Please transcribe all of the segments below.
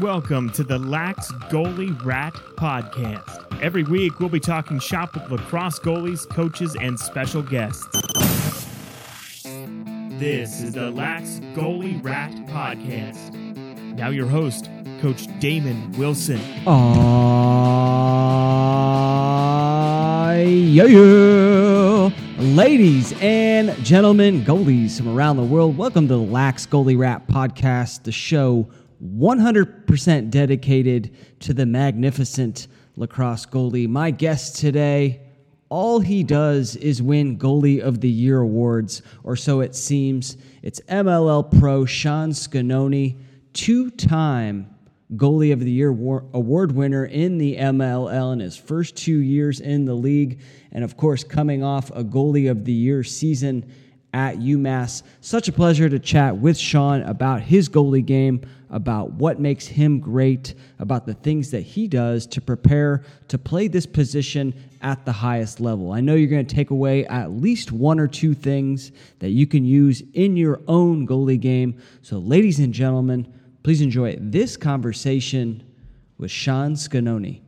Welcome to the Lax Goalie Rat Podcast. Every week, we'll be talking shop with lacrosse goalies, coaches, and special guests. This is the Lax Goalie Rat Podcast. Now, your host, Coach Damon Wilson. Ah, yeah, yeah. Ladies and gentlemen, goalies from around the world, welcome to the Lax Goalie Rat Podcast, the show 100% dedicated to the magnificent lacrosse goalie. My guest today, all he does is win Goalie of the Year awards, or so it seems. It's MLL Pro Sean Sconone, two time Goalie of the Year war- award winner in the MLL in his first two years in the league, and of course, coming off a Goalie of the Year season at UMass. Such a pleasure to chat with Sean about his goalie game, about what makes him great, about the things that he does to prepare to play this position at the highest level. I know you're going to take away at least one or two things that you can use in your own goalie game. So, ladies and gentlemen, please enjoy this conversation with Sean Sconone.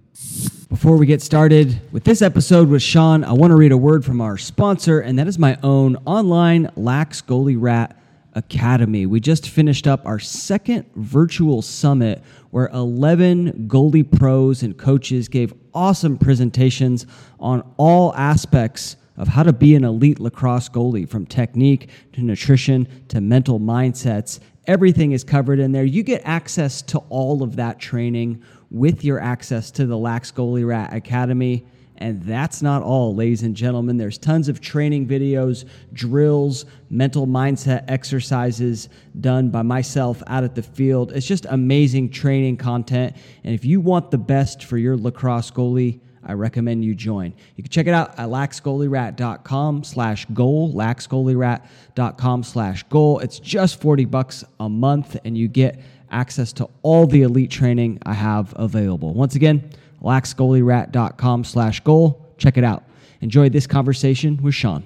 Before we get started with this episode with Sean, I want to read a word from our sponsor, and that is my own online Lax Goalie Rat Academy. We just finished up our second virtual summit where 11 goalie pros and coaches gave awesome presentations on all aspects of how to be an elite lacrosse goalie from technique to nutrition to mental mindsets. Everything is covered in there. You get access to all of that training with your access to the Lax Goalie Rat Academy. And that's not all, ladies and gentlemen. There's tons of training videos, drills, mental mindset exercises done by myself out at the field. It's just amazing training content. And if you want the best for your lacrosse goalie, I recommend you join. You can check it out at laxgoalierat.com slash goal, laxgoalierat.com slash goal. It's just 40 bucks a month and you get access to all the elite training I have available. Once again, laxgoalierat.com slash goal. Check it out. Enjoy this conversation with Sean.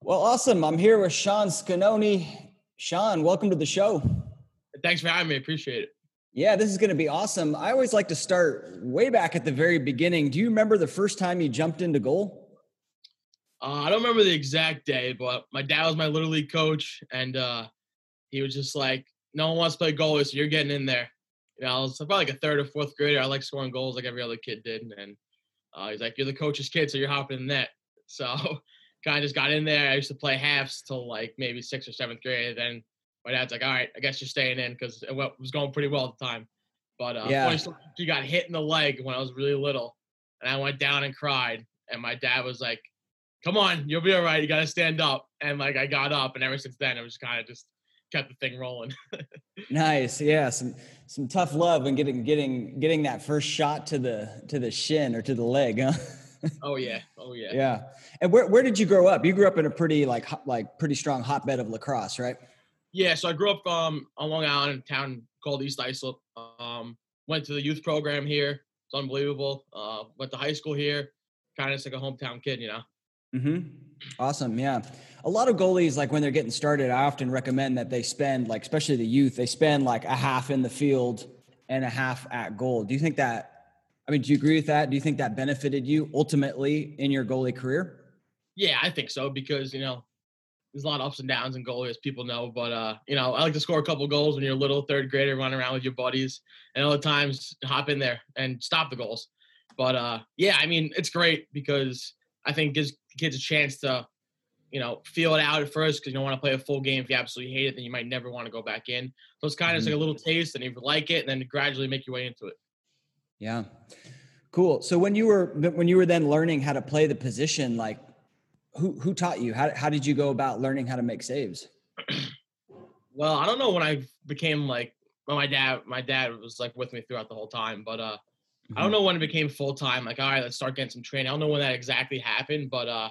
Well, awesome. I'm here with Sean Sconone. Sean, welcome to the show. Thanks for having me. Appreciate it. Yeah, this is going to be awesome. I always like to start way back at the very beginning. Do you remember the first time you jumped into goal? Uh, I don't remember the exact day, but my dad was my little league coach, and uh, he was just like, "No one wants to play goalie, so you're getting in there." You know, I was probably like a third or fourth grader. I like scoring goals like every other kid did, and uh, he's like, "You're the coach's kid, so you're hopping in the net." So kind of just got in there. I used to play halves till like maybe sixth or seventh grade. Then my dad's like, "All right, I guess you're staying in," because it was going pretty well at the time. But uh, Yeah. he got hit in the leg when I was really little, and I went down and cried. And my dad was like, "Come on, you'll be all right. You got to stand up." And like I got up, and ever since then, it was kind of just kept the thing rolling. Nice. Yeah, some some tough love and getting getting getting that first shot to the to the shin or to the leg, huh? oh yeah, oh yeah. yeah. And where where did you grow up? You grew up in a pretty like like pretty strong hotbed of lacrosse, right? Yeah, so I grew up um on Long Island, in a town called East Islip. Um, went to the youth program here. It's unbelievable. Uh, went to high school here. Kind of just like a hometown kid, you know. Mm-hmm. Awesome. Yeah. A lot of goalies, like when they're getting started, I often recommend that they spend, like, especially the youth, they spend like a half in the field and a half at goal. Do you think that, I mean, do you agree with that? Do you think that benefited you ultimately in your goalie career? Yeah, I think so because you know there's a lot of ups and downs in goalie, as people know. But uh, you know, I like to score a couple goals when you're a little third grader, running around with your buddies, and other times hop in there and stop the goals. But uh, yeah, I mean, it's great because I think gives kids a chance to, you know, feel it out at first because you don't want to play a full game. If you absolutely hate it, then you might never want to go back in. So it's kind of like a little taste, and if you like it, then gradually make your way into it. Yeah. Cool. So when you were when you were then learning how to play the position, like who who taught you? How how did you go about learning how to make saves? Well, I don't know when I became like well, my dad. My dad was like with me throughout the whole time, but uh, I don't know when it became full time. Like, all right, let's start getting some training. I don't know when that exactly happened, but uh,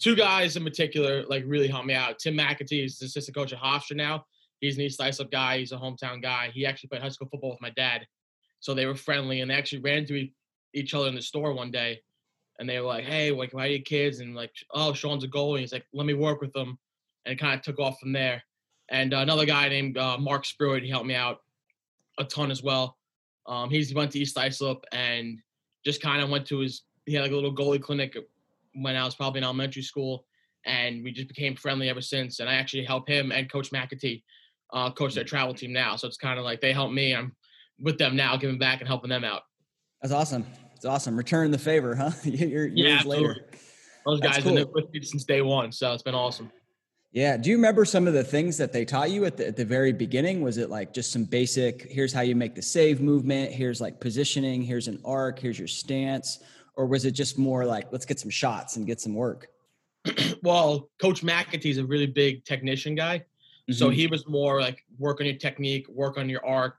two guys in particular like really helped me out. Tim McAtee is the assistant coach at Hofstra now. He's an East Islip guy. He's a hometown guy. He actually played high school football with my dad, so they were friendly and they actually ran into each other in the store one day, and they were like, "Hey, like, why are you kids?" And like, "Oh, Sean's a goalie." He's like, "Let me work with him," and it kind of took off from there. And uh, another guy named uh, Mark Spruitt, he helped me out a ton as well. Um, he's went to East Islip and just kind of went to his he had like a little goalie clinic when I was probably in elementary school, and we just became friendly ever since. And I actually help him and Coach McAtee uh, coach their travel team now. So it's kind of like they help me. I'm with them now, giving back and helping them out. That's awesome. It's awesome. Return the favor, huh? You're, yeah, years later. Those guys cool. have been with me since day one, so it's been awesome. Yeah. Do you remember some of the things that they taught you at the, at the very beginning? Was it like just some basic, here's how you make the save movement, here's like positioning, here's an arc, here's your stance? Or was it just more like, let's get some shots and get some work? well, Coach McAtee's a really big technician guy. So Mhm. he was more like work on your technique, work on your arc.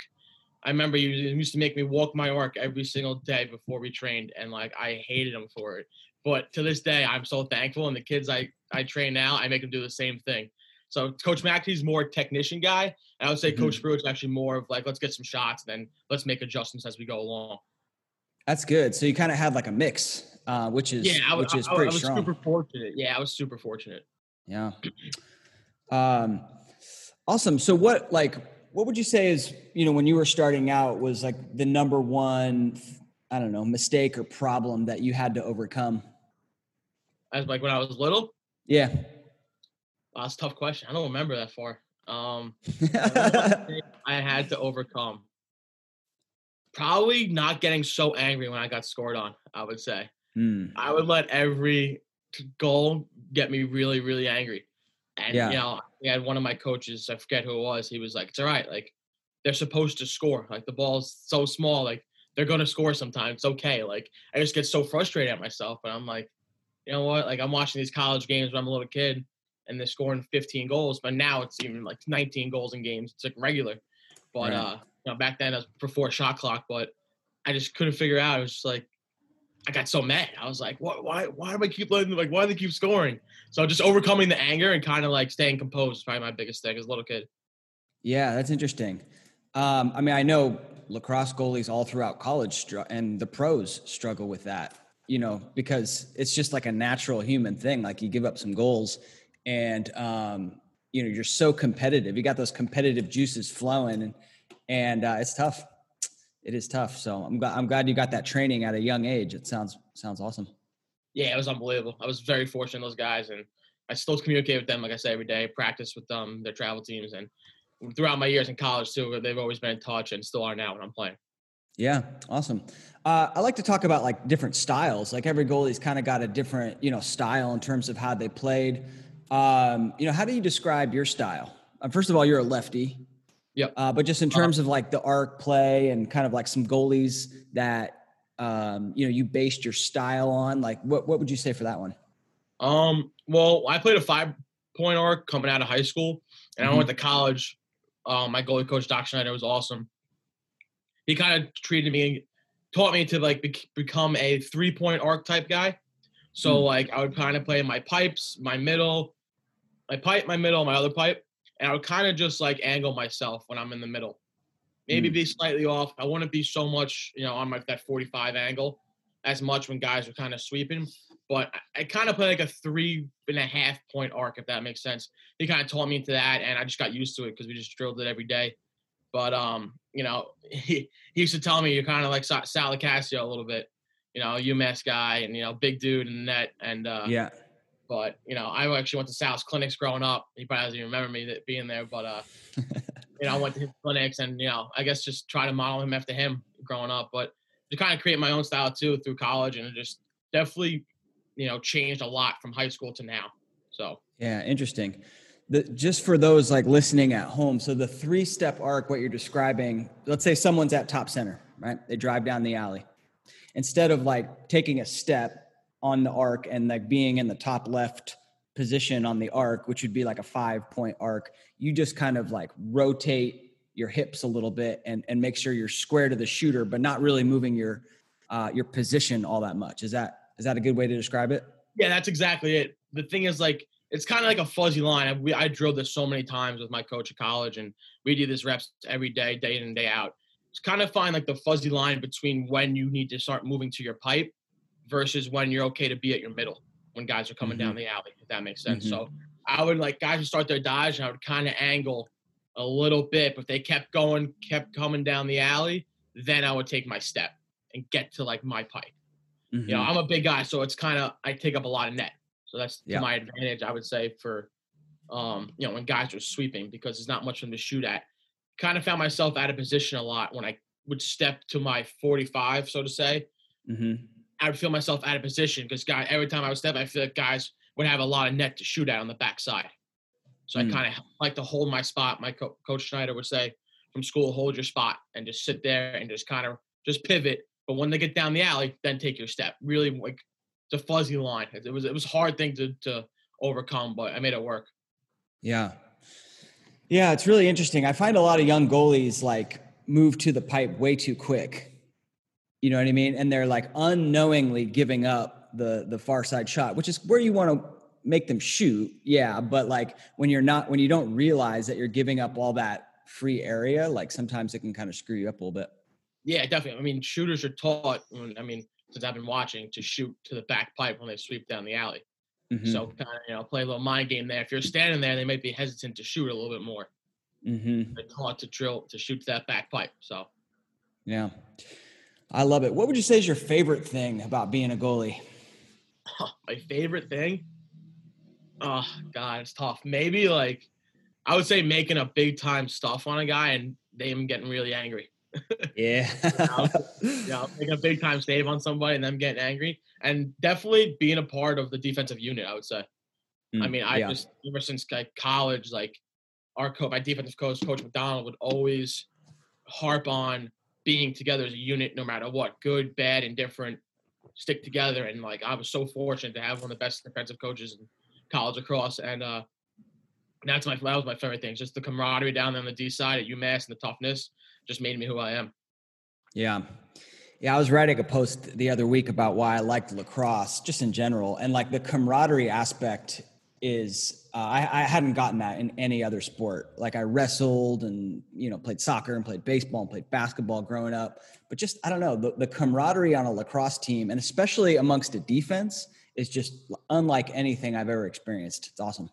I remember he used to make me walk my arc every single day before we trained, and like I hated him for it. But to this day, I'm so thankful. And the kids I I train now, I make them do the same thing. So Coach McAtee's more technician guy, and I would say Mhm. Coach Brewer's actually more of like let's get some shots, then let's make adjustments as we go along. That's good. So you kind of had like a mix, uh, which is Yeah, I, which is I- I pretty was strong. super fortunate. Yeah, I was super fortunate. Yeah. Um, awesome. So what like what would you say is you know when you were starting out was like the number one I don't know mistake or problem that you had to overcome? As like when I was little, Yeah. Wow, that's a tough question. I don't remember that far. Um, I had to overcome. Probably not getting so angry when I got scored on. I would say Hmm. I would let every goal get me really, really angry. And Yeah. you know, I had one of my coaches. I forget who it was. He was like, "It's all right. Like they're supposed to score. Like the ball's so small. Like they're gonna score sometimes. It's okay." Like I just get so frustrated at myself, but I'm like, you know what? Like I'm watching these college games when I'm a little kid, and they're scoring 15 goals, but now it's even like 19 goals in games. It's like regular. But Right. uh, you know, back then it was before shot clock, but I just couldn't figure out. It was just like I got so mad. I was like, what why why do I keep letting them like why do they keep scoring? So just overcoming the anger and kind of like staying composed is probably my biggest thing as a little kid. Yeah, that's interesting. Um, I mean, I know lacrosse goalies all throughout college str- and the pros struggle with that, you know, because it's just like a natural human thing. Like you give up some goals and, um, you know, you're so competitive. You got those competitive juices flowing and, and uh, it's tough. It is tough. So I'm glad, I'm glad you got that training at a young age. It sounds, sounds awesome. Yeah, it was unbelievable. I was very fortunate those guys and I still communicate with them, like I say, every day, practice with them, their travel teams and throughout my years in college too, they've always been in touch and still are now when I'm playing. Yeah, awesome. Uh, I like to talk about like different styles. Like every goalie's kind of got a different, you know, style in terms of how they played. Um, you know, how do you describe your style? Uh, first of all, you're a lefty. Yep. Uh, but just in terms of like the arc play and kind of like some goalies that um, you know you based your style on, like what what would you say for that one? Um, well, I played a five point arc coming out of high school, and I went to college. Um, my goalie coach, Doc Schneider, was awesome. He kind of treated me, taught me to like bec- become a three point arc type guy. So Mm. like I would kind of play my pipes, my middle, my pipe, my middle, my other pipe, and I would kind of just like angle myself when I'm in the middle. Maybe Mm. be slightly off. I wouldn't be so much, you know, on my that 45 angle as much when guys are kind of sweeping. But I, I kind of play like a three and a half point arc, if that makes sense. He kind of taught me into that, and I just got used to it because we just drilled it every day. But um, you know, he, he used to tell me you're kind of like Sa- Sal LoCascio a little bit, you know, UMass guy, and you know, big dude in the net, and uh, Yeah. but you know, I actually went to Sal's clinics growing up. He probably doesn't even remember me that being there, but uh, you know, I went to his clinics and you know, I guess just try to model him after him growing up. But to kind of create my own style too through college, and it just definitely, you know, changed a lot from high school to now. So Yeah, interesting. The, just for those like listening at home, so the three step arc, what you're describing, let's say someone's at top center, right? They drive down the alley. Instead of like taking a step on the arc and like being in the top left position on the arc, which would be like a five point arc, you just kind of like rotate your hips a little bit and, and make sure you're square to the shooter, but not really moving your uh, your position all that much. Is that is that a good way to describe it? yeah, that's exactly it. The thing is, like, it's kind of like a fuzzy line. I, we, I drilled this so many times with my coach at college, and we do this reps every day, day in and day out. It's kind of find like the fuzzy line between when you need to start moving to your pipe versus when you're okay to be at your middle when guys are coming down the alley, if that makes sense. Mhm. So I would like guys would start their dodge, and I would kind of angle a little bit, but if they kept going, kept coming down the alley, then I would take my step and get to like my pipe. Mm-hmm. You know, I'm a big guy, so it's kind of I take up a lot of net. So that's to Yeah. my advantage, I would say, for um, you know, when guys are sweeping because there's not much for them to shoot at. Kind of found myself out of position a lot when I would step to my 45, so to say. hmm I would feel myself out of position because guy every time I would step, I feel like guys would have a lot of net to shoot at on the backside. So Mm. I kind of like to hold my spot. My co- coach Schneider would say from school, hold your spot and just sit there and just kind of just pivot. But when they get down the alley, then take your step. Really like a fuzzy line. It, it was it was a hard thing to to overcome, but I made it work. Yeah. Yeah, it's really interesting. I find a lot of young goalies like move to the pipe way too quick. You know what I mean? And they're like unknowingly giving up the the far side shot, which is where you want to make them shoot. Yeah, but like when you're not when you don't realize that you're giving up all that free area, like sometimes it can kind of screw you up a little bit. Yeah, definitely. I mean, shooters are taught. I mean, since I've been watching, to shoot to the back pipe when they sweep down the alley. Mhm. So kind of you know play a little mind game there. If you're standing there, they might be hesitant to shoot a little bit more. Mhm. They're taught to drill to shoot to that back pipe. So Yeah. I love it. What would you say is your favorite thing about being a goalie? my favorite thing, oh god, it's tough. Maybe like I would say making a big time stuff on a guy and them getting really angry. Yeah. Know, making a big time save on somebody and them getting angry, and definitely being a part of the defensive unit. I would say. I Mm, mean, I yeah. just ever since like college, like our coach, my defensive coach, Coach McDonald, would always harp on being together as a unit, no matter what, good, bad, indifferent, stick together. And like, I was so fortunate to have one of the best defensive coaches in college lacrosse, and uh, that's my that was my favorite thing. Just the camaraderie down there on the D side at UMass and the toughness just made me who I am. Yeah. Yeah, I was writing a post the other week about why I liked lacrosse, just in general, and like the camaraderie aspect is uh, I, I hadn't gotten that in any other sport. Like I wrestled and you know played soccer and played baseball and played basketball growing up, but just I don't know the, the camaraderie on a lacrosse team and especially amongst a defense is just unlike anything I've ever experienced. It's awesome.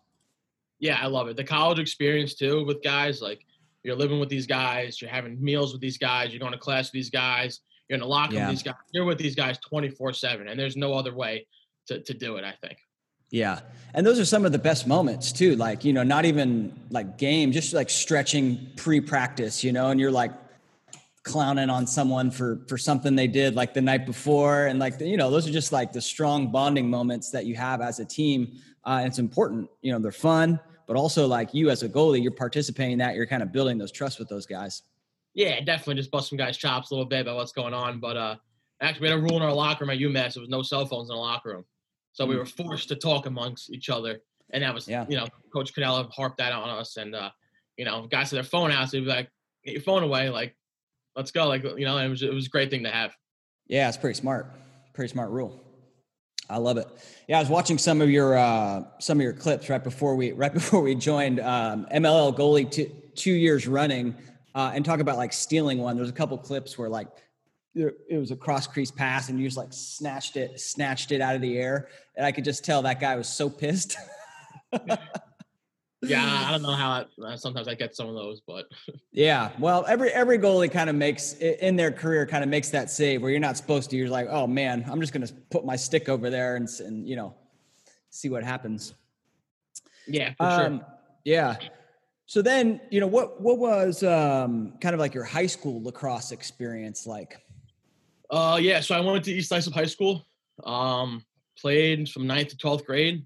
Yeah, I love it. The college experience too with guys like you're living with these guys, you're having meals with these guys, you're going to class with these guys, you're in the locker Yeah. with these guys. You're with these guys 24 seven, and there's no other way to, to do it. I think. Yeah. And those are some of the best moments too. Like, you know, not even like game, just like stretching pre-practice, you know, and you're like clowning on someone for for something they did like the night before and like you know those are just like the strong bonding moments that you have as a team uh, and it's important you know they're fun but also like you as a goalie you're participating in that you're kind of building those trust with those guys Yeah, definitely just bust some guys' chops a little bit about what's going on. But uh, actually, we had a rule in our locker room at UMass. There was no cell phones in the locker room, so we Mm. were forced to talk amongst each other. And that was, Yeah. you know, Coach Cannella harped that on us. And uh, you know, guys had their phone out, so he'd be like, "Get your phone away!" Like, let's go. Like, you know, it was it was a great thing to have. Yeah, it's pretty smart. Pretty smart rule. I love it. Yeah, I was watching some of your uh, some of your clips right before we right before we joined um, MLL goalie two, two years running, uh, and talk about like stealing one. There's a couple clips where like there, it was a cross crease pass and you just like snatched it snatched it out of the air, and I could just tell that guy was so pissed. Yeah, I don't know how. I, sometimes I get some of those, but Yeah, well, every every goalie kind of makes in their career kind of makes that save where you're not supposed to. You're like, oh man, I'm just gonna put my stick over there and and you know see what happens. yeah, for sure. Um, yeah. So then, you know, what what was um, kind of like your high school lacrosse experience like? Uh, yeah. So I went to East Islip High School. Um, played from ninth to twelfth grade.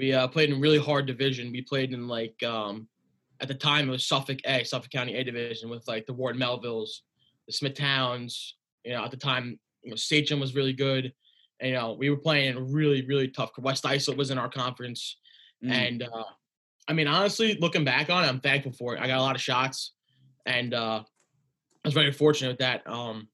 We uh, played in really hard division. We played in like um, at the time it was Suffolk A, Suffolk County A division with like the Ward Melvilles, the Smithtowns. You know, at the time, you know, Sachem was really good. And, you know, we were playing a really, really tough. West Islip was in our conference, Mm. and uh, I mean, honestly, looking back on it, I'm thankful for it. I got a lot of shots, and uh, I was very fortunate with that. Um,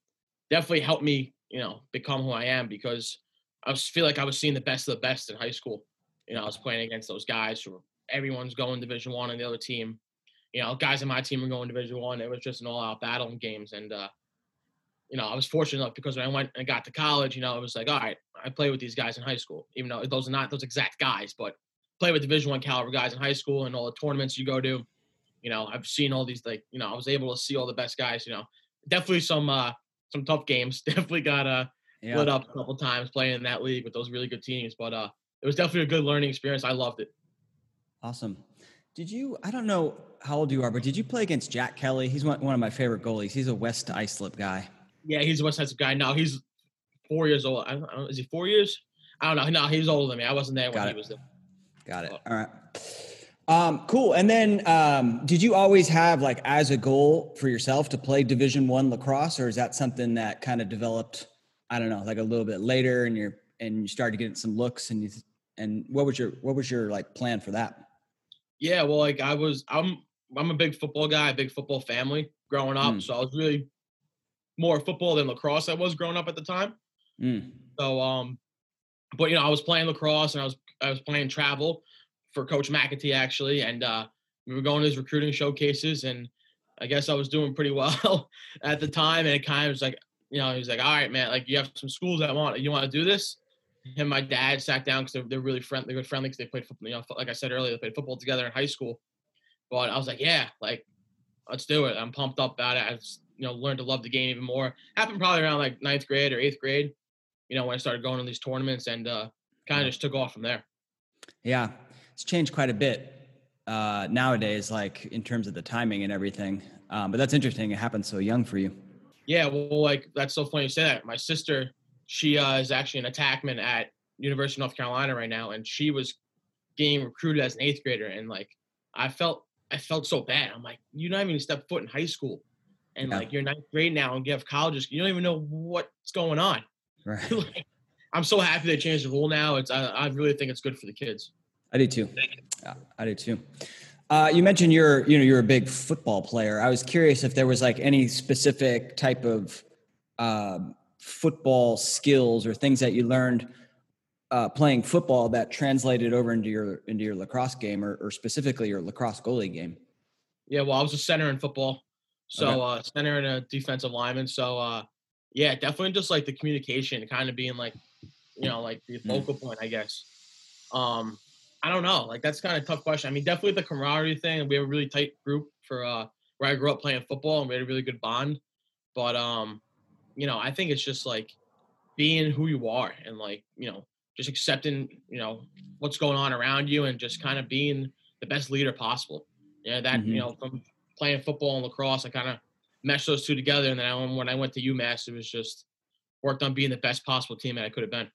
definitely helped me, you know, become who I am because I was feel like I was seeing the best of the best in high school. You know, I was playing against those guys who were, everyone's going Division One, and the other team, you know, guys in my team were going Division One. It was just an all-out battle in games, and uh, you know, I was fortunate enough because when I went and got to college, you know, it was like, all right, I play with these guys in high school, even though those are not those exact guys, but play with Division One caliber guys in high school and all the tournaments you go to. You you know, I've seen all these like, you know, I was able to see all the best guys. You know, definitely some uh some tough games. definitely got uh Yeah. lit up a couple times playing in that league with those really good teams. But uh, it was definitely a good learning experience. I loved it. Awesome. Did you? I don't know how old you are, but did you play against Jack Kelly? He's one, one of my favorite goalies. He's a West Islip guy. Yeah, he's a West Side guy. No, he's four years old. I don't, I don't, is he four years? I don't know. No, he was older than me. I wasn't there when Got he was there. Got it. Oh. All right. Um, cool. And then, um, did you always have like as a goal for yourself to play Division One lacrosse, or is that something that kind of developed? I don't know, like a little bit later, and you're and you started getting some looks, and you and what was your what was your like plan for that? Yeah, well, like I was, I'm, I'm a big football guy, big football family growing up. Mm. So I was really more football than lacrosse. I was growing up at the time. Mm. So, um, but you know, I was playing lacrosse and I was I was playing travel for Coach McAtee actually, and uh, we were going to his recruiting showcases, and I guess I was doing pretty well at the time. And it kind of was like, you know, he was like, "All right, man, like you have some schools that want you want to do this." Him, and my dad sat down because they're, they're really friendly, good friendly because they played football. You know, like I said earlier, they played football together in high school. But I was like, "Yeah, like let's do it." I'm pumped up about it. I've you know learned to love the game even more. Happened probably around like ninth grade or eighth grade you know, when I started going to these tournaments and uh, kind of just took off from there. Yeah, it's changed quite a bit uh, nowadays, like in terms of the timing and everything. Um, but that's interesting. It happened so young for you. Yeah, well, like that's so funny you say that. My sister, she uh, is actually an attackman at University of North Carolina right now, and she was getting recruited as an eighth grader, and like I felt, I felt so bad. I'm like, you're not even step foot in high school, and Yeah. like you're ninth grade now, and you have colleges, you don't even know what's going on. Right. like, I'm so happy they changed the rule now. It's I, I really think it's good for the kids. I do too. Yeah, I do too. Uh, you mentioned you're, you know, you're a big football player. I was curious if there was like any specific type of um, football skills or things that you learned uh, playing football that translated over into your into your lacrosse game, or, or specifically your lacrosse goalie game. Yeah, well, I was a center in football, so Okay. uh, center and a defensive lineman. So uh, yeah, definitely just like the communication, kind of being like, you know, like the Mm. focal point, I guess. Um, I don't know, like that's kind of a tough question. I mean, definitely the camaraderie thing. We have a really tight group for uh, where I grew up playing football, and we had a really good bond. But um, you know, I think it's just like being who you are, and like you know, just accepting, you know, what's going on around you, and just kind of being the best leader possible. Yeah, that Mhm. you know, from playing football and lacrosse, I kind of meshed those two together. And then I, when I went to UMass, it was just worked on being the best possible team that I could have been.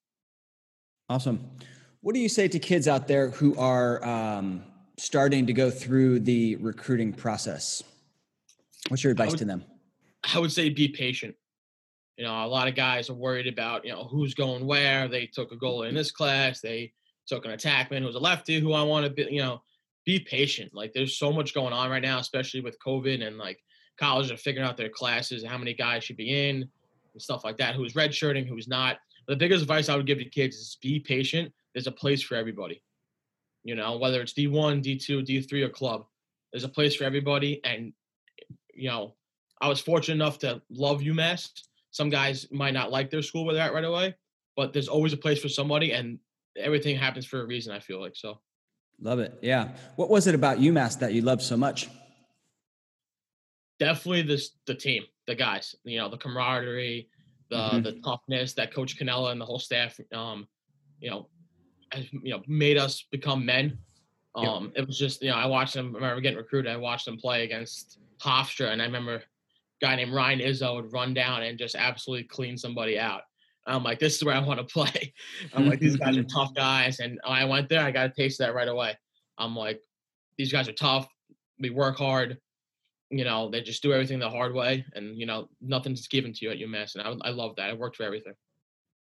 Awesome. What do you say to kids out there who are um, starting to go through the recruiting process? What's your advice would- to them? I would say be patient. You know, a lot of guys are worried about, you know, who's going where. They took a goalie in this class. They took an attackman who's a lefty who I want to be, you know, be patient. Like there's so much going on right now, especially with COVID and like colleges are figuring out their classes, and how many guys should be in and stuff like that, who's redshirting, who's not. But the biggest advice I would give to kids is be patient. There's a place for everybody. You know, whether it's D1, D2, D3, or club, there's a place for everybody. And, you know, I was fortunate enough to love UMass. Some guys might not like their school where they're at right away, but there's always a place for somebody, and everything happens for a reason. I feel like so. Love it. Yeah. What was it about UMass that you loved so much? Definitely this the team, the guys. You know, the camaraderie, the Mhm. the toughness that Coach Cannella and the whole staff, um, you know, has, you know, made us become men. Yep. Um, it was just you know I watched them. I remember getting recruited. I watched them play against Hofstra, and I remember guy named Ryan Izzo would run down and just absolutely clean somebody out. I'm like, this is where I want to play. I'm like, these guys are tough guys, and I went there. I got a taste of that right away. I'm like, these guys are tough. We work hard. You know, they just do everything the hard way, and you know, nothing's given to you at UMass, and I, I love that. I worked for everything.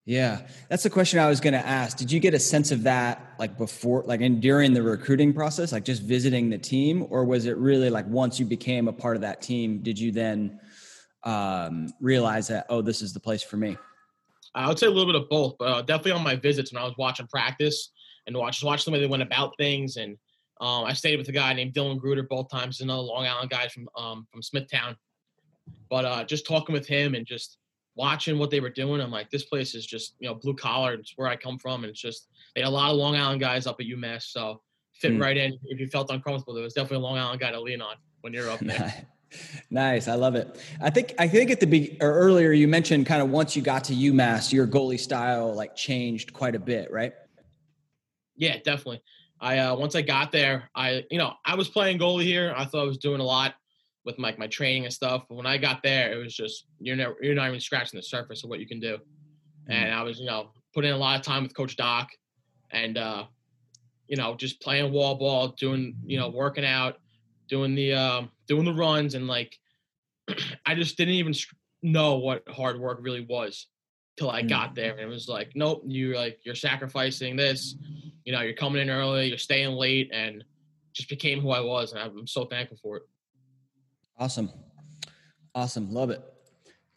Yeah, that's the question I was going to ask. Did you get a sense of that like before, like in during the recruiting process, like just visiting the team, or was it really like once you became a part of that team, did you then um, realize that oh, this is the place for me? I would say a little bit of both, but uh, definitely on my visits when I was watching practice and watch watch the way they went about things. And um, I stayed with a guy named Dylan Gruder both times, another Long Island guy from um, from Smithtown. But uh, just talking with him and just watching what they were doing, I'm like, this place is just you know blue collar. It's where I come from, and it's just they had a lot of Long Island guys up at UMass, so fit Hmm. right in. If you felt uncomfortable, there was definitely a Long Island guy to lean on. when you're up there. Nice, I love it. I think I think at the be or earlier you mentioned kind of once you got to UMass, your goalie style like changed quite a bit, right? Yeah, definitely. I uh, once I got there, I you know I was playing goalie here. I thought I was doing a lot with like my, my training and stuff. But when I got there, it was just you're never you're not even scratching the surface of what you can do. Mm-hmm. And I was you know putting in a lot of time with Coach Doc, and uh, you know just playing wall ball, doing you know working out, doing the uh, doing the runs, and like I just didn't even know what hard work really was till I got mm. there. And it was like, nope, you like you're sacrificing this. You know, you're coming in early, you're staying late, and just became who I was, and I'm so thankful for it. Awesome, awesome, love it.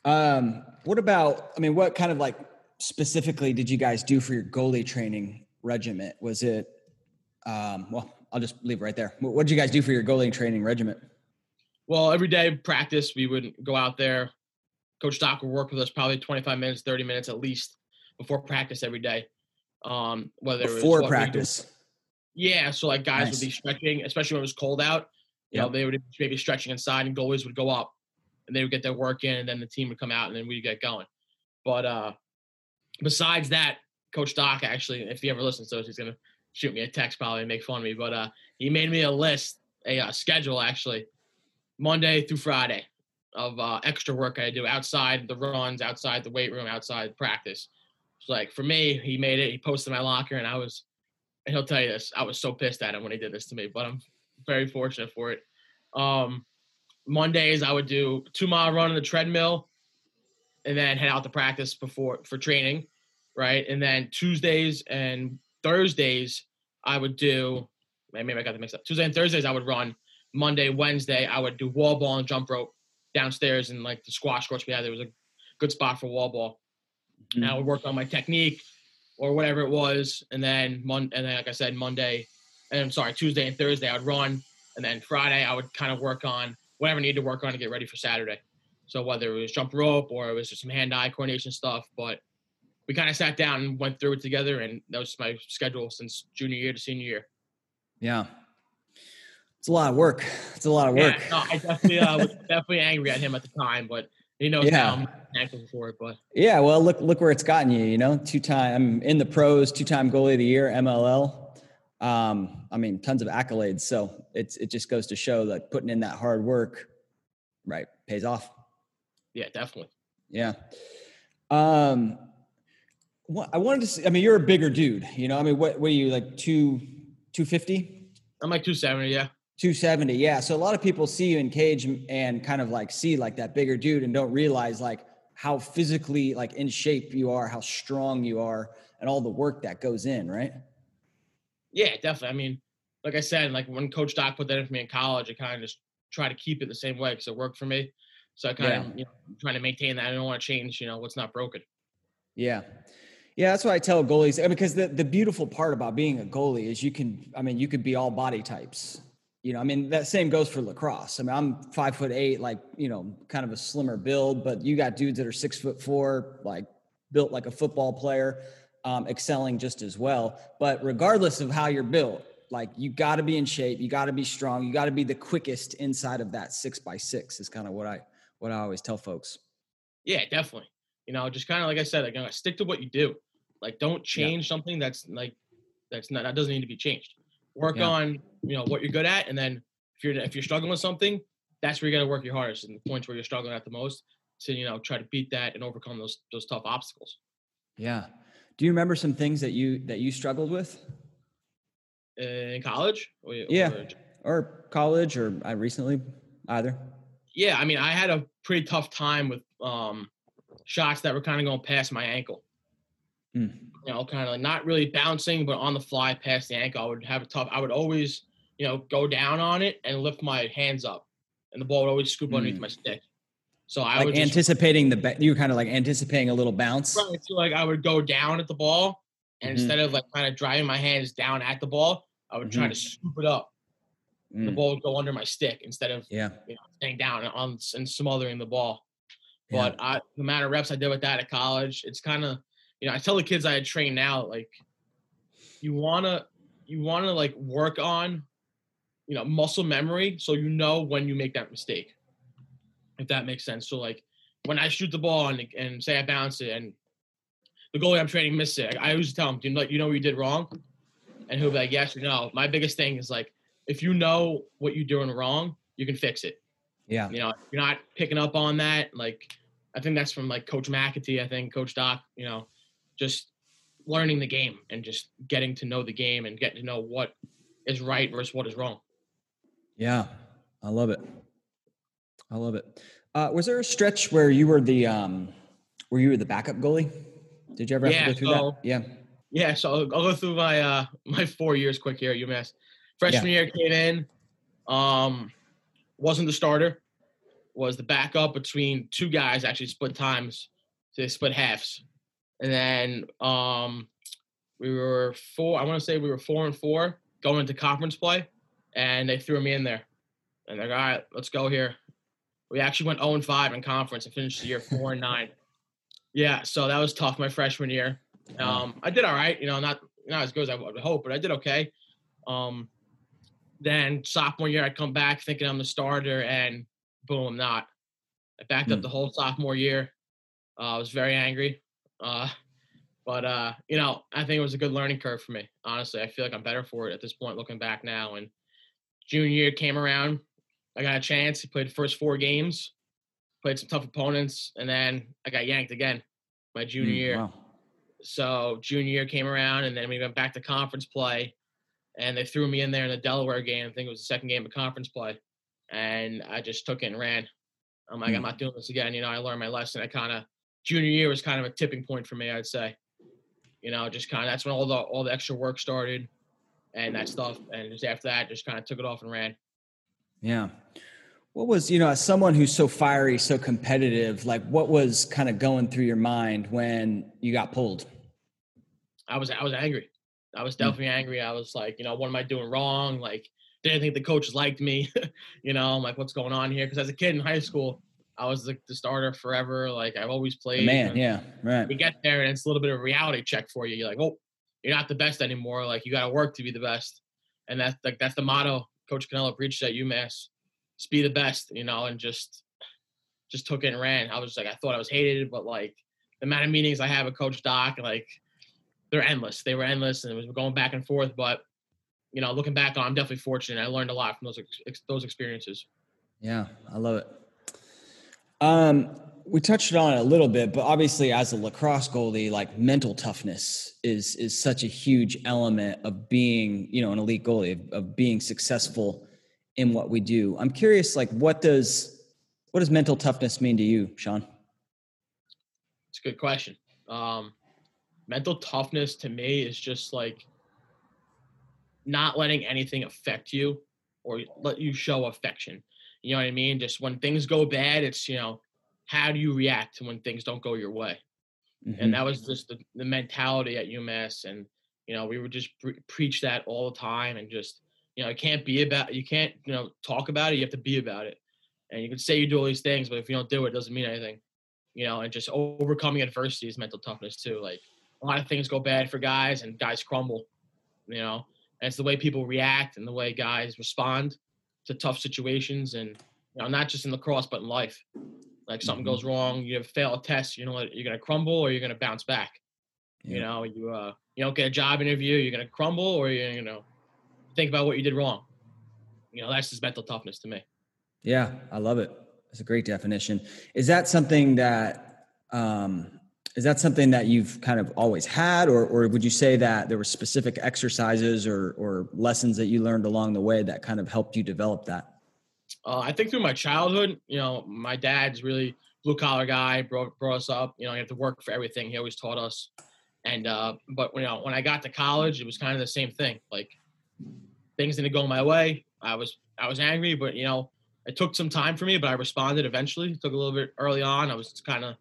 Um, what about? I mean, what kind of like specifically did you guys do for your goalie training regiment? Was it? Um, well, I'll just leave it right there. What did you guys do for your goalie training regiment? Well, every day practice, we would go out there, Coach Doc would work with us probably 25 minutes, 30 minutes at least before practice every day. Um, whether before it was practice. Yeah, so like guys nice. would be stretching, especially when it was cold out. You yep. know, they would maybe stretching inside, and goalies would go up, and they would get their work in, and then the team would come out, and then we'd get going. But uh, besides that, Coach Doc actually, if he ever listens to us, he's gonna shoot me a text probably and make fun of me. But uh, he made me a list, a uh, schedule actually, Monday through Friday of uh, extra work I do outside the runs, outside the weight room, outside practice. It's like for me, he made it. He posted my locker, and I was, and he'll tell you this. I was so pissed at him when he did this to me, but I'm very fortunate for it. Um, Mondays I would do two mile run on the treadmill, and then head out to practice before for training, right? And then Tuesdays and Thursdays I would do. Maybe I got the mix up. Tuesday and Thursdays I would run. Monday, Wednesday I would do wall ball and jump rope downstairs in like the squash courts we had. There was a good spot for wall ball. Mm-hmm. And I would work on my technique or whatever it was, and then Mon- and then like I said, Monday, and I'm sorry, Tuesday and Thursday I would run, and then Friday I would kind of work on whatever I needed to work on to get ready for Saturday. So whether it was jump rope or it was just some hand-eye coordination stuff, but we kind of sat down and went through it together, and that was my schedule since junior year to senior year. Yeah, it's a lot of work. It's a lot of work. Yeah, no, I definitely uh, was definitely angry at him at the time, but he knows yeah. I'm thankful for it. But yeah, well, look look where it's gotten you. You know, two time I'm in the pros, two time goalie of the year, MLL. Um, I mean, tons of accolades. So it's it just goes to show that putting in that hard work, right, pays off. Yeah, definitely. Yeah. Um, what I wanted to see. I mean, you're a bigger dude. You know, I mean, what what are you like two two fifty? I'm like two seventy. Yeah. 270 yeah so a lot of people see you in cage and kind of like see like that bigger dude and don't realize like how physically like in shape you are how strong you are and all the work that goes in right yeah definitely i mean like i said like when coach doc put that in for me in college i kind of just try to keep it the same way because it worked for me so i kind yeah. of you know trying to maintain that i don't want to change you know what's not broken yeah yeah, that's what I tell goalies. Because the, the beautiful part about being a goalie is you can, I mean, you could be all body types you know, I mean, that same goes for lacrosse. I mean, I'm five foot eight, like, you know, kind of a slimmer build, but you got dudes that are six foot four, like built like a football player, um, excelling just as well. But regardless of how you're built, like you got to be in shape, you got to be strong, you got to be the quickest inside of that six by six is kind of what I, what I always tell folks. Yeah, definitely. You know, just kind of like I said, like, you know, stick to what you do. Like, don't change yeah. something that's like, that's not, that doesn't need to be changed work yeah. on you know what you're good at and then if you're if you're struggling with something that's where you're going to work your hardest and the points where you're struggling at the most to you know try to beat that and overcome those those tough obstacles yeah do you remember some things that you that you struggled with in college or, yeah or, or college or i uh, recently either yeah i mean i had a pretty tough time with um shots that were kind of going past my ankle Mm. You know, kind of like not really bouncing, but on the fly past the ankle. I would have a tough. I would always, you know, go down on it and lift my hands up, and the ball would always scoop mm. underneath my stick. So I like was anticipating just, the you were kind of like anticipating a little bounce. Right. So like I would go down at the ball, and mm-hmm. instead of like kind of driving my hands down at the ball, I would mm-hmm. try to scoop it up. Mm. The ball would go under my stick instead of yeah, you know, staying down on and smothering the ball. But yeah. I, the amount of reps I did with that at college, it's kind of you know, I tell the kids I train now, like, you wanna, you wanna like work on you know muscle memory, so you know when you make that mistake. If that makes sense. So like when I shoot the ball and, and say I bounce it and the goalie I'm training missed it, I always tell him, "Do you know you know what you did wrong?" And he'll be like, "Yes or no." My biggest thing is like if you know what you're doing wrong, you can fix it. Yeah. You know, you're not picking up on that. Like, I think that's from like Coach McAtee. I think Coach Doc. You know, just learning the game and just getting to know the game and getting to know what is right versus what is wrong. Yeah, I love it. I love it. Uh, was there a stretch where you were the um, where you were the backup goalie? Did you ever have Yeah, to go through so- that? Yeah. Yeah, so I'll, I'll go through my uh my four years quick here at UMass. Freshman year came in, um, wasn't the starter, was the backup between two guys actually split times, so they split halves, and then um we were four. I want to say we were four and four going into conference play, and they threw me in there, and they're like, all right, let's go here. We actually went zero and five in conference and finished the year four and nine. Yeah, so that was tough my freshman year. Um, I did all right, you know, not not as good as I would hope, but I did okay. Um, then sophomore year, I come back thinking I'm the starter, and boom, I'm not. I backed up Hmm. the whole sophomore year. Uh, I was very angry, uh, but uh, you know, I think it was a good learning curve for me. Honestly, I feel like I'm better for it at this point, looking back now. And junior year came around, I got a chance. He played the first four games, played some tough opponents, and then I got yanked again my junior Mm, year. Wow. So junior year came around, and then we went back to conference play, and they threw me in there in the Delaware game. I think it was the second game of conference play, and I just took it and ran. I'm like, I'm Hmm. not doing this again. You know, I learned my lesson. I kind of junior year was kind of a tipping point for me, I'd say. You know, just kind of that's when all the all the extra work started, and that stuff. And just after that, just kind of took it off and ran. Yeah. What was, you know, as someone who's so fiery, so competitive, like what was kind of going through your mind when you got pulled? I was I was angry. I was Hmm. definitely angry. I was like, you know, what am I doing wrong? Like, didn't think the coaches liked me. you know, I'm like, what's going on here? Because as a kid in high school, I was like the starter forever. Like I've always The played. man, and yeah, right. You get there and it's a little bit of a reality check for you. You're like, oh, you're not the best anymore. Like you got to work to be the best. And that's like that's the motto Coach Cannella preached at UMass: just be the best. You know, and just just took it and ran. I was just like, I thought I was hated, but like the amount of meetings I have with Coach Doc, like they're endless. They were endless, and it was going back and forth. But you know, looking back on, I'm definitely fortunate. I learned a lot from those ex- those experiences. Yeah, I love it. Um, we touched on it a little bit, but obviously, as a lacrosse goalie, like mental toughness is is such a huge element of being, you know, an elite goalie of, of being successful in what we do. I'm curious, like, what does what does mental toughness mean to you, Sean? It's a good question. Um, mental toughness to me is just like not letting anything affect you or let you show affection. You know what I mean? Just when things go bad, it's you know, how do you react when things don't go your way? Mhm. and that was just the, the mentality at UMass. And you know, we would just pre- preach that all the time, and just you know, it can't be about you can't you know talk about it. You have to be about it. And you can say you do all these things, but if you don't do it, it doesn't mean anything. You know, and just overcoming adversity is mental toughness too. Like a lot of things go bad for guys, and guys crumble. You know, and it's the way people react and the way guys respond to tough situations, and you know, not just in lacrosse but in life. Like something Mhm. goes wrong, you have fail a test, you know, what you're gonna crumble or you're gonna bounce back. You know, you uh, you don't get a job interview, you're gonna crumble or you're you know think about what you did wrong. You know, that's just mental toughness to me. Yeah, I love it. That's a great definition. Is that something that um, is that something that you've kind of always had, or or would you say that there were specific exercises or or lessons that you learned along the way that kind of helped you develop that? Uh, I think through my childhood, you know, my dad's really blue collar guy, brought, brought us up. You know, you have to work for everything. He always taught us. And uh, but you know, when I got to college, it was kind of the same thing. Like things didn't go my way. I was I was angry, but you know, it took some time for me, but I responded eventually. It took a little bit early on. I was kind of,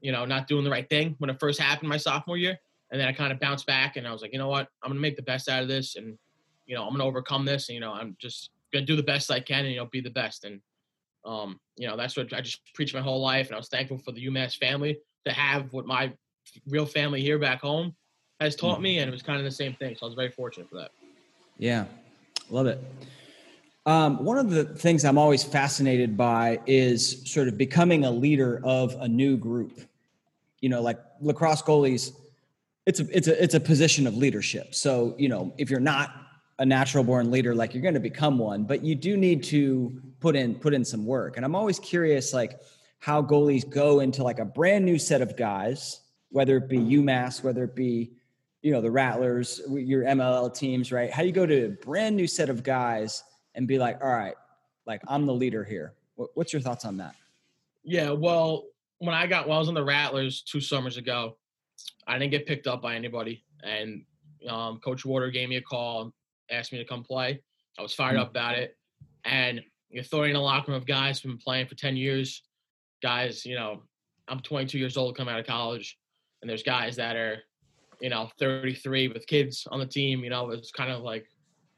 you know, not doing the right thing when it first happened my sophomore year. And then I kind of bounced back and I was like, you know what? I'm gonna make the best out of this and you know, I'm gonna overcome this and you know, I'm just gonna do the best I can and you know, be the best. And um, you know, that's what I just preached my whole life and I was thankful for the UMass family to have what my real family here back home has taught me and it was kind of the same thing. So I was very fortunate for that. Yeah, love it. Um, one of the things I'm always fascinated by is sort of becoming a leader of a new group. You know, like lacrosse goalies, it's a it's a it's a position of leadership. So you know, if you're not a natural born leader, like you're going to become one, but you do need to put in put in some work. And I'm always curious, like how goalies go into like a brand new set of guys, whether it be UMass, whether it be you know the Rattlers, your MLL teams, right? How do you go to a brand new set of guys and be like, all right, like I'm the leader here. What's your thoughts on that? Yeah, well, when I got when I was on the Rattlers two summers ago, I didn't get picked up by anybody, and um, Coach Warder gave me a call, asked me to come play. I was fired mm-hmm. up about it, and you're throwing in a locker room of guys who've been playing for ten years. Guys, you know, I'm 22 years old, coming out of college, and there's guys that are, you know, 33 with kids on the team. You know, it's kind of like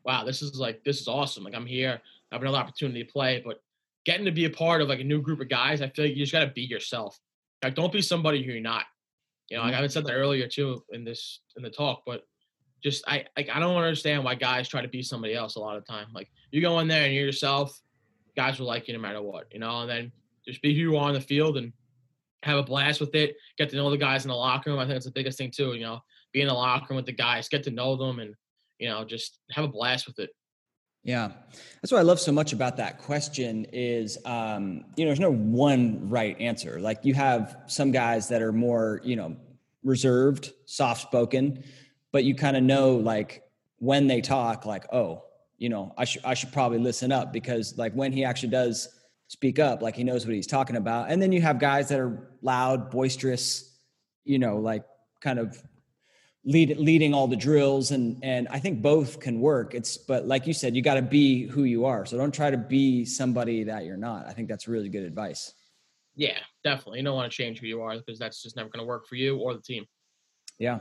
wow, this is like this is awesome. Like I'm here, I have another opportunity to play. But getting to be a part of like a new group of guys, I feel like you just gotta be yourself. Like don't be somebody who you're not. You know, like I haven't said that earlier too in this in the talk, but just I like I don't understand why guys try to be somebody else a lot of time. Like you go in there and you're yourself, guys will like you no matter what, you know, and then just be who you are on the field and have a blast with it. Get to know the guys in the locker room. I think that's the biggest thing too. You know, be in the locker room with the guys, get to know them, and you know, just have a blast with it. Yeah, that's what I love so much about that question is, um, you know, there's no one right answer. Like you have some guys that are more, you know, reserved, soft spoken, but you kind of know like when they talk, like, oh, you know, I should I should probably listen up because like when he actually does speak up, like he knows what he's talking about. And then you have guys that are loud, boisterous, you know, like kind of lead, leading all the drills and and I think both can work. It's but like you said, you got to be who you are. So don't try to be somebody that you're not. I think that's really good advice. Yeah, definitely. You don't want to change who you are because that's just never going to work for you or the team. Yeah,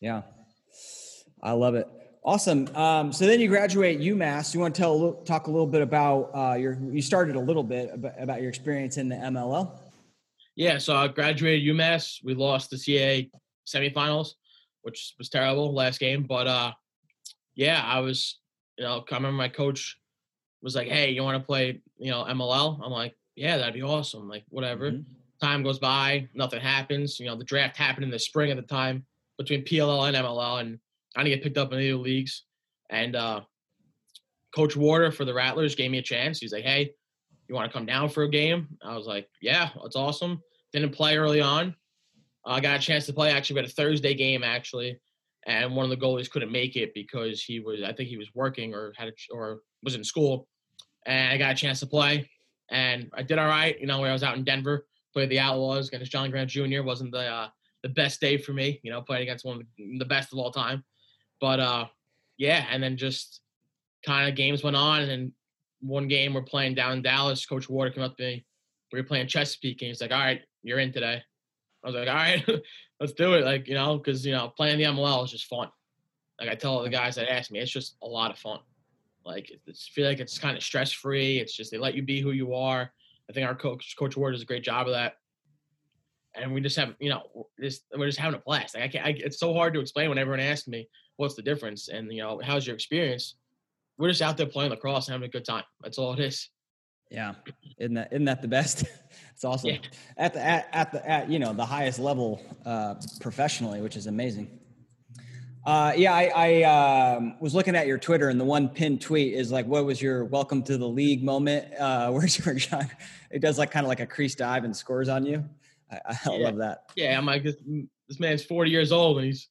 yeah, I love it. Awesome. Um, so then you graduate UMass. You want to tell talk a little bit about uh, your? You started a little bit about, your experience in the MLL. Yeah, so I graduated UMass. We lost the CA semifinals which was terrible last game. But uh, yeah, I was, you know, I remember my coach was like, "Hey, you want to play, you know, MLL?" I'm like, "Yeah, that'd be awesome." Like, whatever. Mm-hmm. Time goes by, nothing happens. You know, the draft happened in the spring at the time between PLL and MLL, and I didn't get picked up in any leagues. And uh, Coach Warder for the Rattlers gave me a chance. He's like, "Hey, you want to come down for a game?" I was like, "Yeah, that's awesome." Didn't play early on, I got a chance to play actually. We had a Thursday game actually, and one of the goalies couldn't make it because he was, I think he was working or had a, or was in school, and I got a chance to play, and I did all right. You know, when I was out in Denver, played the Outlaws against John Grant Jr. wasn't the uh, the best day for me. You know, playing against one of the, best of all time, but uh, yeah, and then just kind of games went on, and one game we're playing down in Dallas. Coach Warder came up to me. We were playing Chesapeake, and he's like, "All right, you're in today." I was like, all right, let's do it. Like, you know, because, you know, playing the MLL is just fun. Like I tell all the guys that ask me, it's just a lot of fun. Like, it's feel like it's kind of stress free. It's just they let you be who you are. I think our coach, Coach Warder, does a great job of that. And we just have, you know, just we're just having a blast. Like I can't, I, it's so hard to explain when everyone asks me what's the difference and you know how's your experience. We're just out there playing lacrosse and having a good time. That's all it is. Yeah, isn't that isn't that the best? it's awesome yeah. at the at, at the at you know the highest level uh, professionally, which is amazing. Uh, yeah, I, I um, was looking at your Twitter, and the one pinned tweet is like, "What was your welcome to the league moment?" Uh, where's your John? It does like kind of like a crease dive and scores on you. I, I yeah. love that. Yeah, I'm like this, this man's 40 years old and he's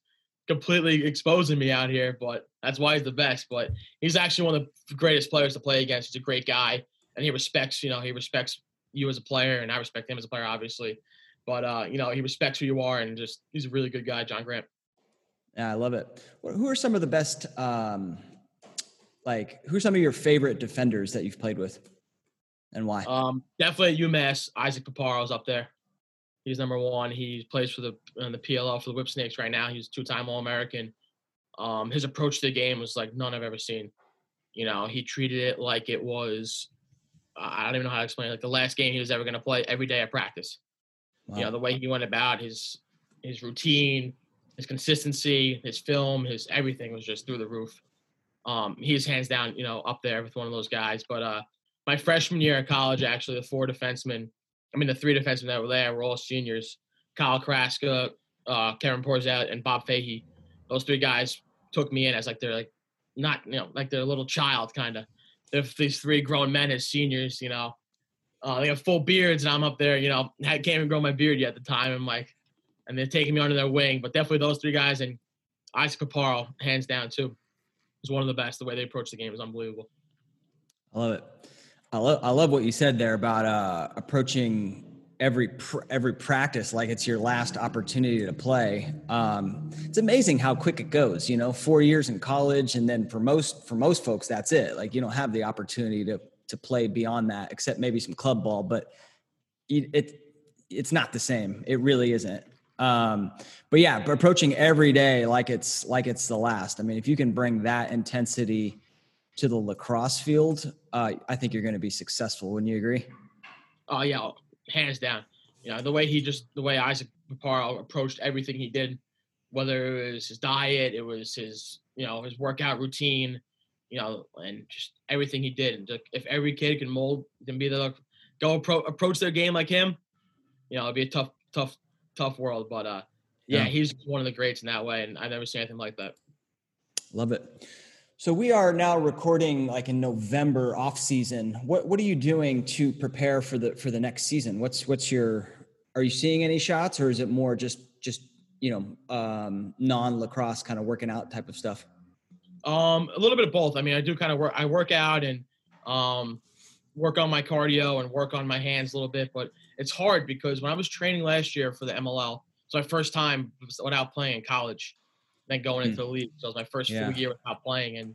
completely exposing me out here, but that's why he's the best. But he's actually one of the greatest players to play against. He's a great guy and he respects, you know, he respects you as a player, and I respect him as a player, obviously. But uh, you know, he respects who you are, and just he's a really good guy, John Grant. Yeah, I love it. Who are some of the best? Um, like, who are some of your favorite defenders that you've played with, and why? Um, definitely UMass. Isaac Paparo's up there. He's number one. He plays for the the PLL for the Whipsnakes right now. He's two time All American. Um, his approach to the game was like none I've ever seen. You know, he treated it like it was I don't even know how to explain it. like the last game he was ever going to play every day at practice. Wow. You know, the way he went about his his routine, his consistency, his film, his everything was just through the roof. um, he's hands down, you know, up there with one of those guys. But uh, my freshman year at college, actually, the four defensemen, I mean, the three defensemen that were there were all seniors. Kyle Kraska, uh, Kevin Porzett, and Bob Fahey. Those three guys took me in as like they're like not you know like they're a little child kind of. They're these three grown men as seniors, you know. Uh, they have full beards, and I'm up there, you know, I can't even grow my beard yet at the time. I'm like, and they're taking me under their wing. But definitely those three guys and Isaac Paparo, hands down too, is one of the best. The way they approach the game is unbelievable. I love it. I love I love what you said there about uh, approaching every pr- every practice like it's your last opportunity to play. Um, it's amazing how quick it goes. You know, four years in college, and then for most for most folks, that's it. Like you don't have the opportunity to to play beyond that, except maybe some club ball. But it, it it's not the same. It really isn't. Um, but yeah, approaching every day like it's like it's the last. I mean, if you can bring that intensity to the lacrosse field, uh, I think you're going to be successful. Wouldn't you agree? Oh yeah, hands down. You know, the way he just the way Isaac Paparo approached everything he did, whether it was his diet, it was his you know his workout routine, you know, and just everything he did. And if every kid can mold, can be the go appro- approach their game like him, you know, it'd be a tough, tough, tough world. But uh, yeah, Yeah. he's one of the greats in that way, and I've never seen anything like that. Love it. So we are now recording like in November off season. What what are you doing to prepare for the for the next season? What's what's your are you seeing any shots or is it more just just you know um non lacrosse kind of working out type of stuff? Um, a little bit of both. I mean, I do kind of work. I work out and um, work on my cardio and work on my hands a little bit, but it's hard because when I was training last year for the MLL, it's my first time without playing in college, then going into the league. So it was my first Yeah. full year without playing, and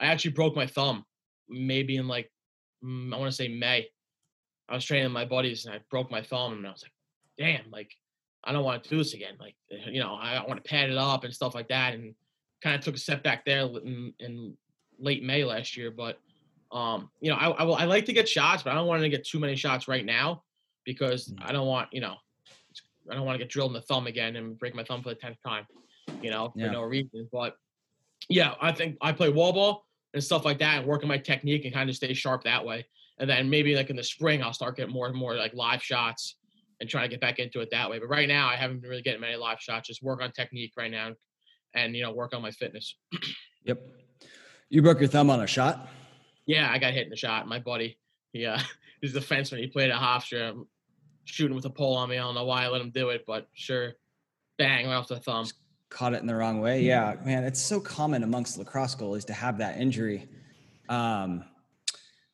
I actually broke my thumb, maybe in like mm, I want to say May. I was training with my buddies and I broke my thumb, and I was like, damn, like I don't want to do this again. Like you know, I want to pad it up and stuff like that, and kind of took a step back there in, in late May last year. But um, you know, I, I will- I like to get shots, but I don't want to get too many shots right now because Mm. I don't want you know, I don't want to get drilled in the thumb again and break my thumb for the tenth time, you know, for Yeah. no reason. But yeah, I think I play wall ball and stuff like that, and work on my technique and kind of stay sharp that way. And then maybe like in the spring, I'll start getting more and more like live shots and try to get back into it that way. But right now, I haven't been really getting many live shots. Just work on technique right now, and you know, work on my fitness. Yep. You broke your thumb on a shot? Yeah, I got hit in the shot. My buddy, he uh, he's a defenseman. He played at Hofstra, shooting with a pole on me. I don't know why I let him do it, but sure, bang right off the thumb. Caught it in the wrong way. Yeah, man, it's so common amongst lacrosse goalies to have that injury. Um,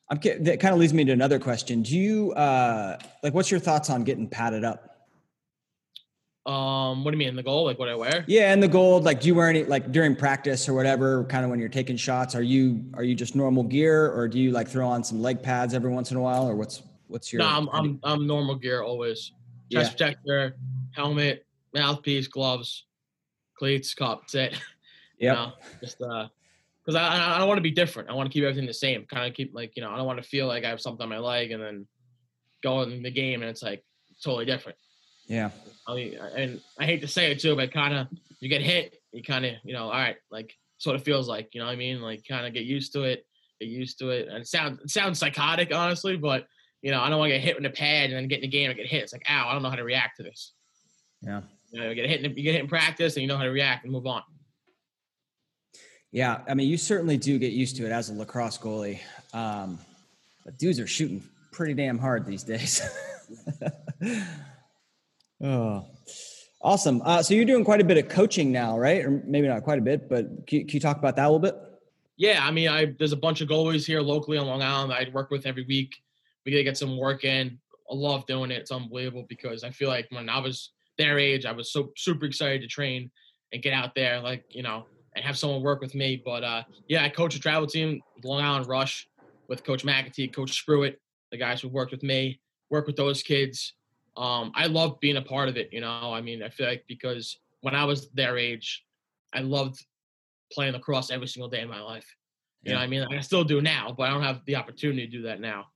I'm that kind of leads me to another question. Do you uh, like what's your thoughts on getting padded up? Um, what do you mean the goal? Like what I wear? Yeah, and the gold. Like, do you wear any like during practice or whatever? Kind of when you're taking shots, are you are you just normal gear, or do you like throw on some leg pads every once in a while, or what's what's your? No, I'm, I'm I'm normal gear always. Chest protector, helmet, mouthpiece, gloves, cleats, cup. That's it. You know, just uh, because I I I don't want to be different. I want to keep everything the same. Kind of keep like you know I don't want to feel like I have something on my leg and then go in the game and it's like totally different. Yeah. I mean, and I hate to say it too, but kind of you get hit, you kind of you know, all right, like sort of feels like. You know what I mean? Like kind of get used to it, get used to it, and it sounds it sounds psychotic, honestly, but you know, I don't want to get hit in the pad and then get in the game and get hit. It's like, ow, I don't know how to react to this. Yeah. You know, you get hit, in, you get hit in practice, and you know how to react and move on. Yeah, I mean, you certainly do get used to it as a lacrosse goalie. Um, but dudes are shooting pretty damn hard these days. oh, awesome. Uh, so you're doing quite a bit of coaching now, right? Or maybe not quite a bit, but can, you- can you talk about that a little bit? Yeah, I mean, I there's a bunch of goalies here locally on Long Island I work with every week. We get some work in. I love doing it. It's unbelievable because I feel like when I was their age, I was so super excited to train and get out there, like you know, and have someone work with me. But uh, yeah, I coach a travel team, Long Island Rush, with Coach McAtee, Coach Spruitt, the guys who worked with me, work with those kids. Um, I love being a part of it. You know, I mean, I feel like because when I was their age, I loved playing lacrosse every single day in my life. You know, Yeah. what I mean, I still do now, but I don't have the opportunity to do that now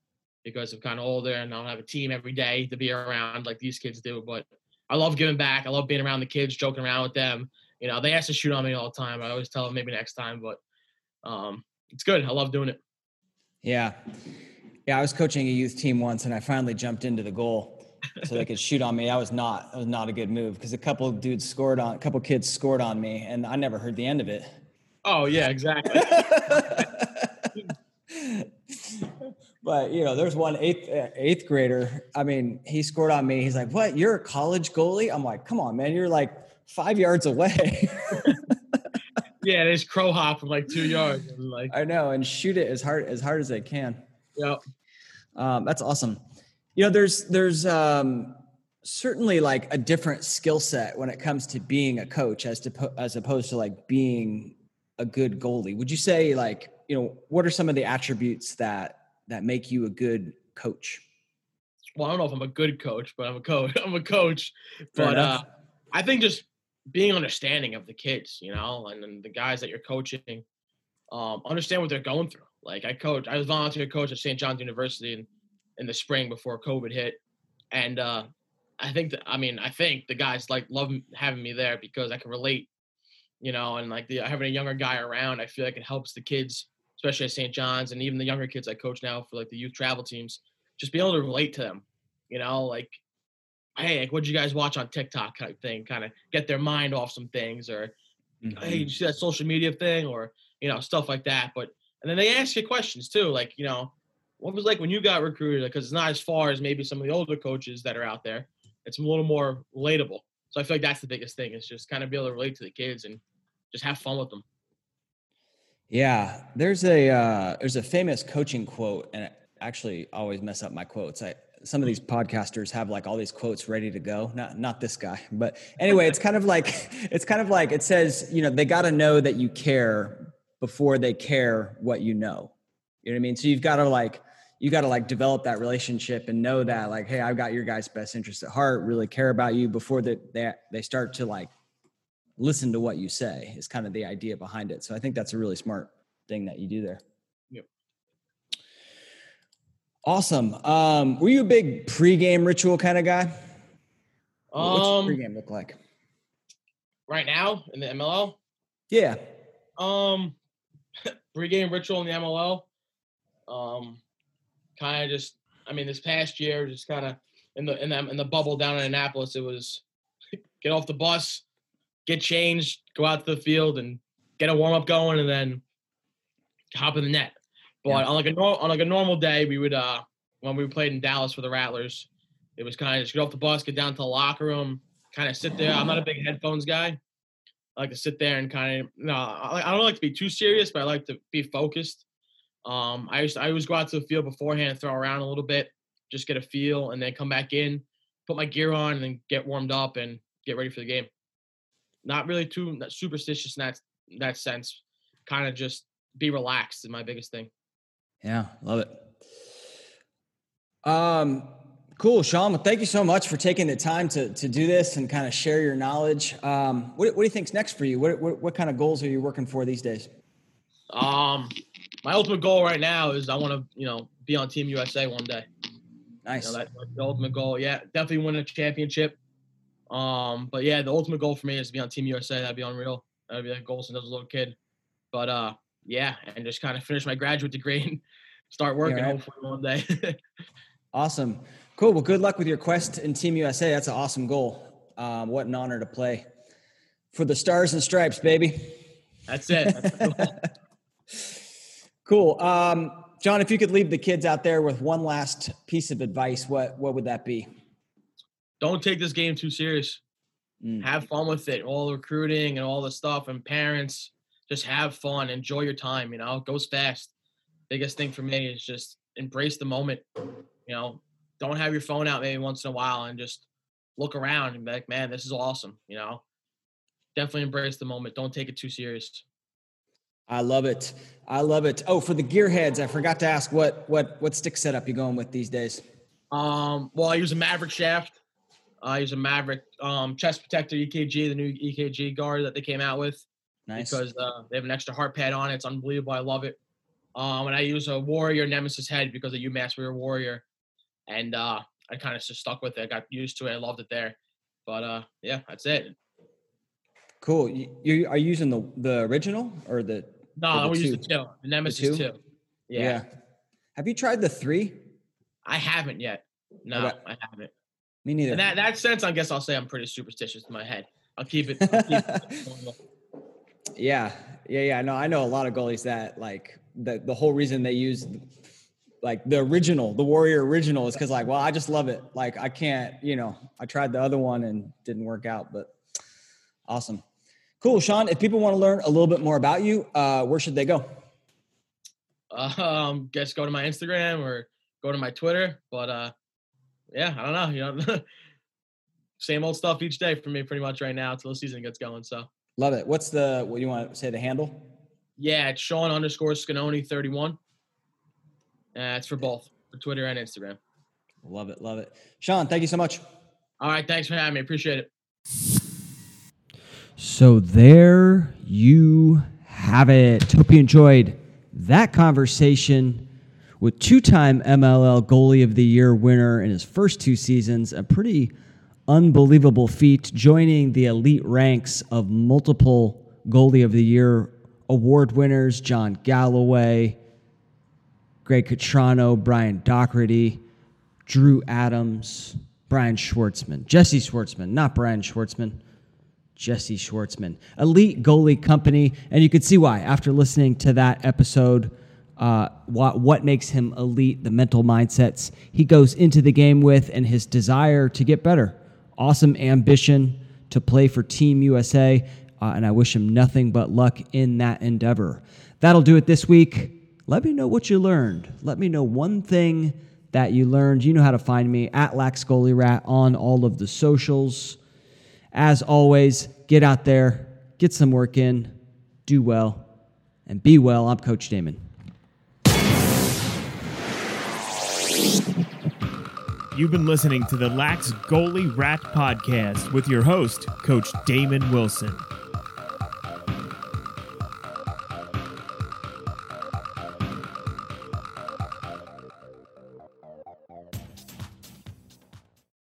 because I'm kind of older and I don't have a team every day to be around like these kids do. But I love giving back. I love being around the kids, joking around with them. You know, they ask to shoot on me all the time. I always tell them maybe next time, but um, it's good. I love doing it. Yeah. Yeah, I was coaching a youth team once and I finally jumped into the goal so they could shoot on me. That was not that was not a good move because a couple of dudes scored on a couple of kids scored on me and I never heard the end of it. Oh yeah, exactly. but you know, there's one eighth uh, eighth grader. I mean, he scored on me. He's like, "What? You're a college goalie?" I'm like, "Come on, man! You're like five yards away." yeah, they just crow hop from like two yards. And like I know, and shoot it as hard as hard as they can. Yep. Um, that's awesome. You know, there's there's um, certainly like a different skill set when it comes to being a coach as to as opposed to like being a good goalie. Would you say like you know what are some of the attributes that that make you a good coach? Well, I don't know if I'm a good coach, but I'm a coach. I'm a coach. Fair but uh, I think just being understanding of the kids, you know, and, and the guys that you're coaching, um, understand what they're going through. Like I coach, I was volunteer coach at St. John's University in, in the spring before COVID hit, and uh, I think that I mean I think the guys like love having me there because I can relate, you know, and like the having a younger guy around, I feel like it helps the kids, especially at St. John's, and even the younger kids I coach now for like the youth travel teams, just be able to relate to them, you know, like hey, like, what'd you guys watch on TikTok type thing, kind of get their mind off some things, or mm-hmm. hey, did you see that social media thing, or you know, stuff like that. But and then they ask you questions too, like you know, what was like when you got recruited? Because it's not as far as maybe some of the older coaches that are out there. It's a little more relatable. So I feel like that's the biggest thing is just kind of be able to relate to the kids and just have fun with them. Yeah, there's a uh, there's a famous coaching quote, and I actually always mess up my quotes. I some of these podcasters have like all these quotes ready to go. Not not this guy, but anyway, it's kind of like it's kind of like it says, you know, they got to know that you care before they care what you know. You know what I mean? So you've got to like you got to like develop that relationship and know that like, hey, I've got your guys' best interest at heart. Really care about you before that they they start to like listen to what you say. Is kind of the idea behind it. So I think that's a really smart thing that you do there. Yep. Awesome. Um, were you a big pregame ritual kind of guy? What's um, pregame look like? Right now in the MLL? Yeah. Um, pregame ritual in the MLL. Um, kind of just. I mean, this past year, just kind of in the in the in the bubble down in Annapolis, it was get off the bus, get changed, go out to the field, and get a warm up going, and then hop in the net. But yeah. on like a on like a normal day, we would uh when we played in Dallas for the Rattlers, it was kind of just get off the bus, get down to the locker room, kind of sit there. I'm not a big headphones guy. I like to sit there and kind of no, I don't like to be too serious, but I like to be focused. Um, I used to, I always go out to the field beforehand, throw around a little bit, just get a feel, and then come back in, put my gear on, and then get warmed up and get ready for the game. Not really too superstitious in that that sense. Kind of just be relaxed is my biggest thing. Yeah, love it. Um, cool, Sean. Well, thank you so much for taking the time to to do this and kind of share your knowledge. Um, what, what do you think's next for you? What, what, what kind of goals are you working for these days? Um, my ultimate goal right now is I want to you know be on Team USA one day. Nice. You know, that's the ultimate goal. Yeah, definitely win a championship. Um, but yeah, the ultimate goal for me is to be on Team USA. That'd be unreal. That'd be like goal since I was a little kid. But uh, yeah, and just kind of finish my graduate degree and start working right. hopefully one day. awesome. Cool. Well, good luck with your quest in Team USA. That's an awesome goal. Um, what an honor to play for the Stars and Stripes, baby. That's it. That's cool. Um, John, if you could leave the kids out there with one last piece of advice, what what would that be? Don't take this game too serious. Mm. Have fun with it. All the recruiting and all the stuff, and parents just have fun, enjoy your time. You know, it goes fast. Biggest thing for me is just embrace the moment. You know, don't have your phone out maybe once in a while and just look around and be like, man, this is awesome. You know, definitely embrace the moment. Don't take it too serious. I love it. I love it. Oh, for the gearheads, I forgot to ask what what what stick setup you going with these days? Um, well, I use a Maverik shaft. I use a Maverik um, chest protector EKG, the new EKG guard that they came out with. Nice. Because uh, they have an extra heart pad on it. It's unbelievable. I love it. Um, and I use a Warrior Nemesis head because of UMass we were Warrior, and uh, I kind of just stuck with it. I got used to it. I loved it there. But uh, yeah, that's it. Cool. You, you are you using the the original or the No, the we use two? the two. The Nemesis two? two. Yeah. Have you tried the three? I haven't yet. No, Okay. I haven't. Me neither. In that that sense, I guess I'll say I'm pretty superstitious in my head. I'll keep it. I'll keep it. Yeah, yeah, yeah. No, I know a lot of goalies that like the the whole reason they use like the original, the Warrior original, is because like, well, I just love it. Like, I can't, you know, I tried the other one and didn't work out, but awesome, cool, Sean. If people want to learn a little bit more about you, uh, where should they go? um, guess go to my Instagram or go to my Twitter. But uh, yeah, I don't know. You know, same old stuff each day for me, pretty much right now until the season gets going. So Love it. What's the what do you want to say the handle? yeah, it's Sean underscore Sconone thirty one. Uh, it's for both for Twitter and Instagram. Love it, love it. Sean, thank you so much. All right, thanks for having me. Appreciate it. So there you have it. Hope you enjoyed that conversation with two-time MLL goalie of the year winner in his first two seasons. A pretty unbelievable feat, joining the elite ranks of multiple goalie of the year award winners: John Galloway, Greg Cattrano, Brian Dougherty, Drew Adams, Brian Schwartzman, Jesse Schwartzman, not Brian Schwartzman. Jesse Schwartzman, elite goalie company, and you could see why after listening to that episode. Uh, what what makes him elite? The mental mindsets he goes into the game with, and his desire to get better. Awesome ambition to play for Team USA, uh, and I wish him nothing but luck in that endeavor. That'll do it this week. Let me know what you learned. Let me know one thing that you learned. You know how to find me at Lax Goalie Rat on all of the socials. As always, get out there, get some work in, do well, and be well. I'm Coach Damon. You've been listening to the Lax Goalie Rat Podcast with your host, Coach Damon Wilson.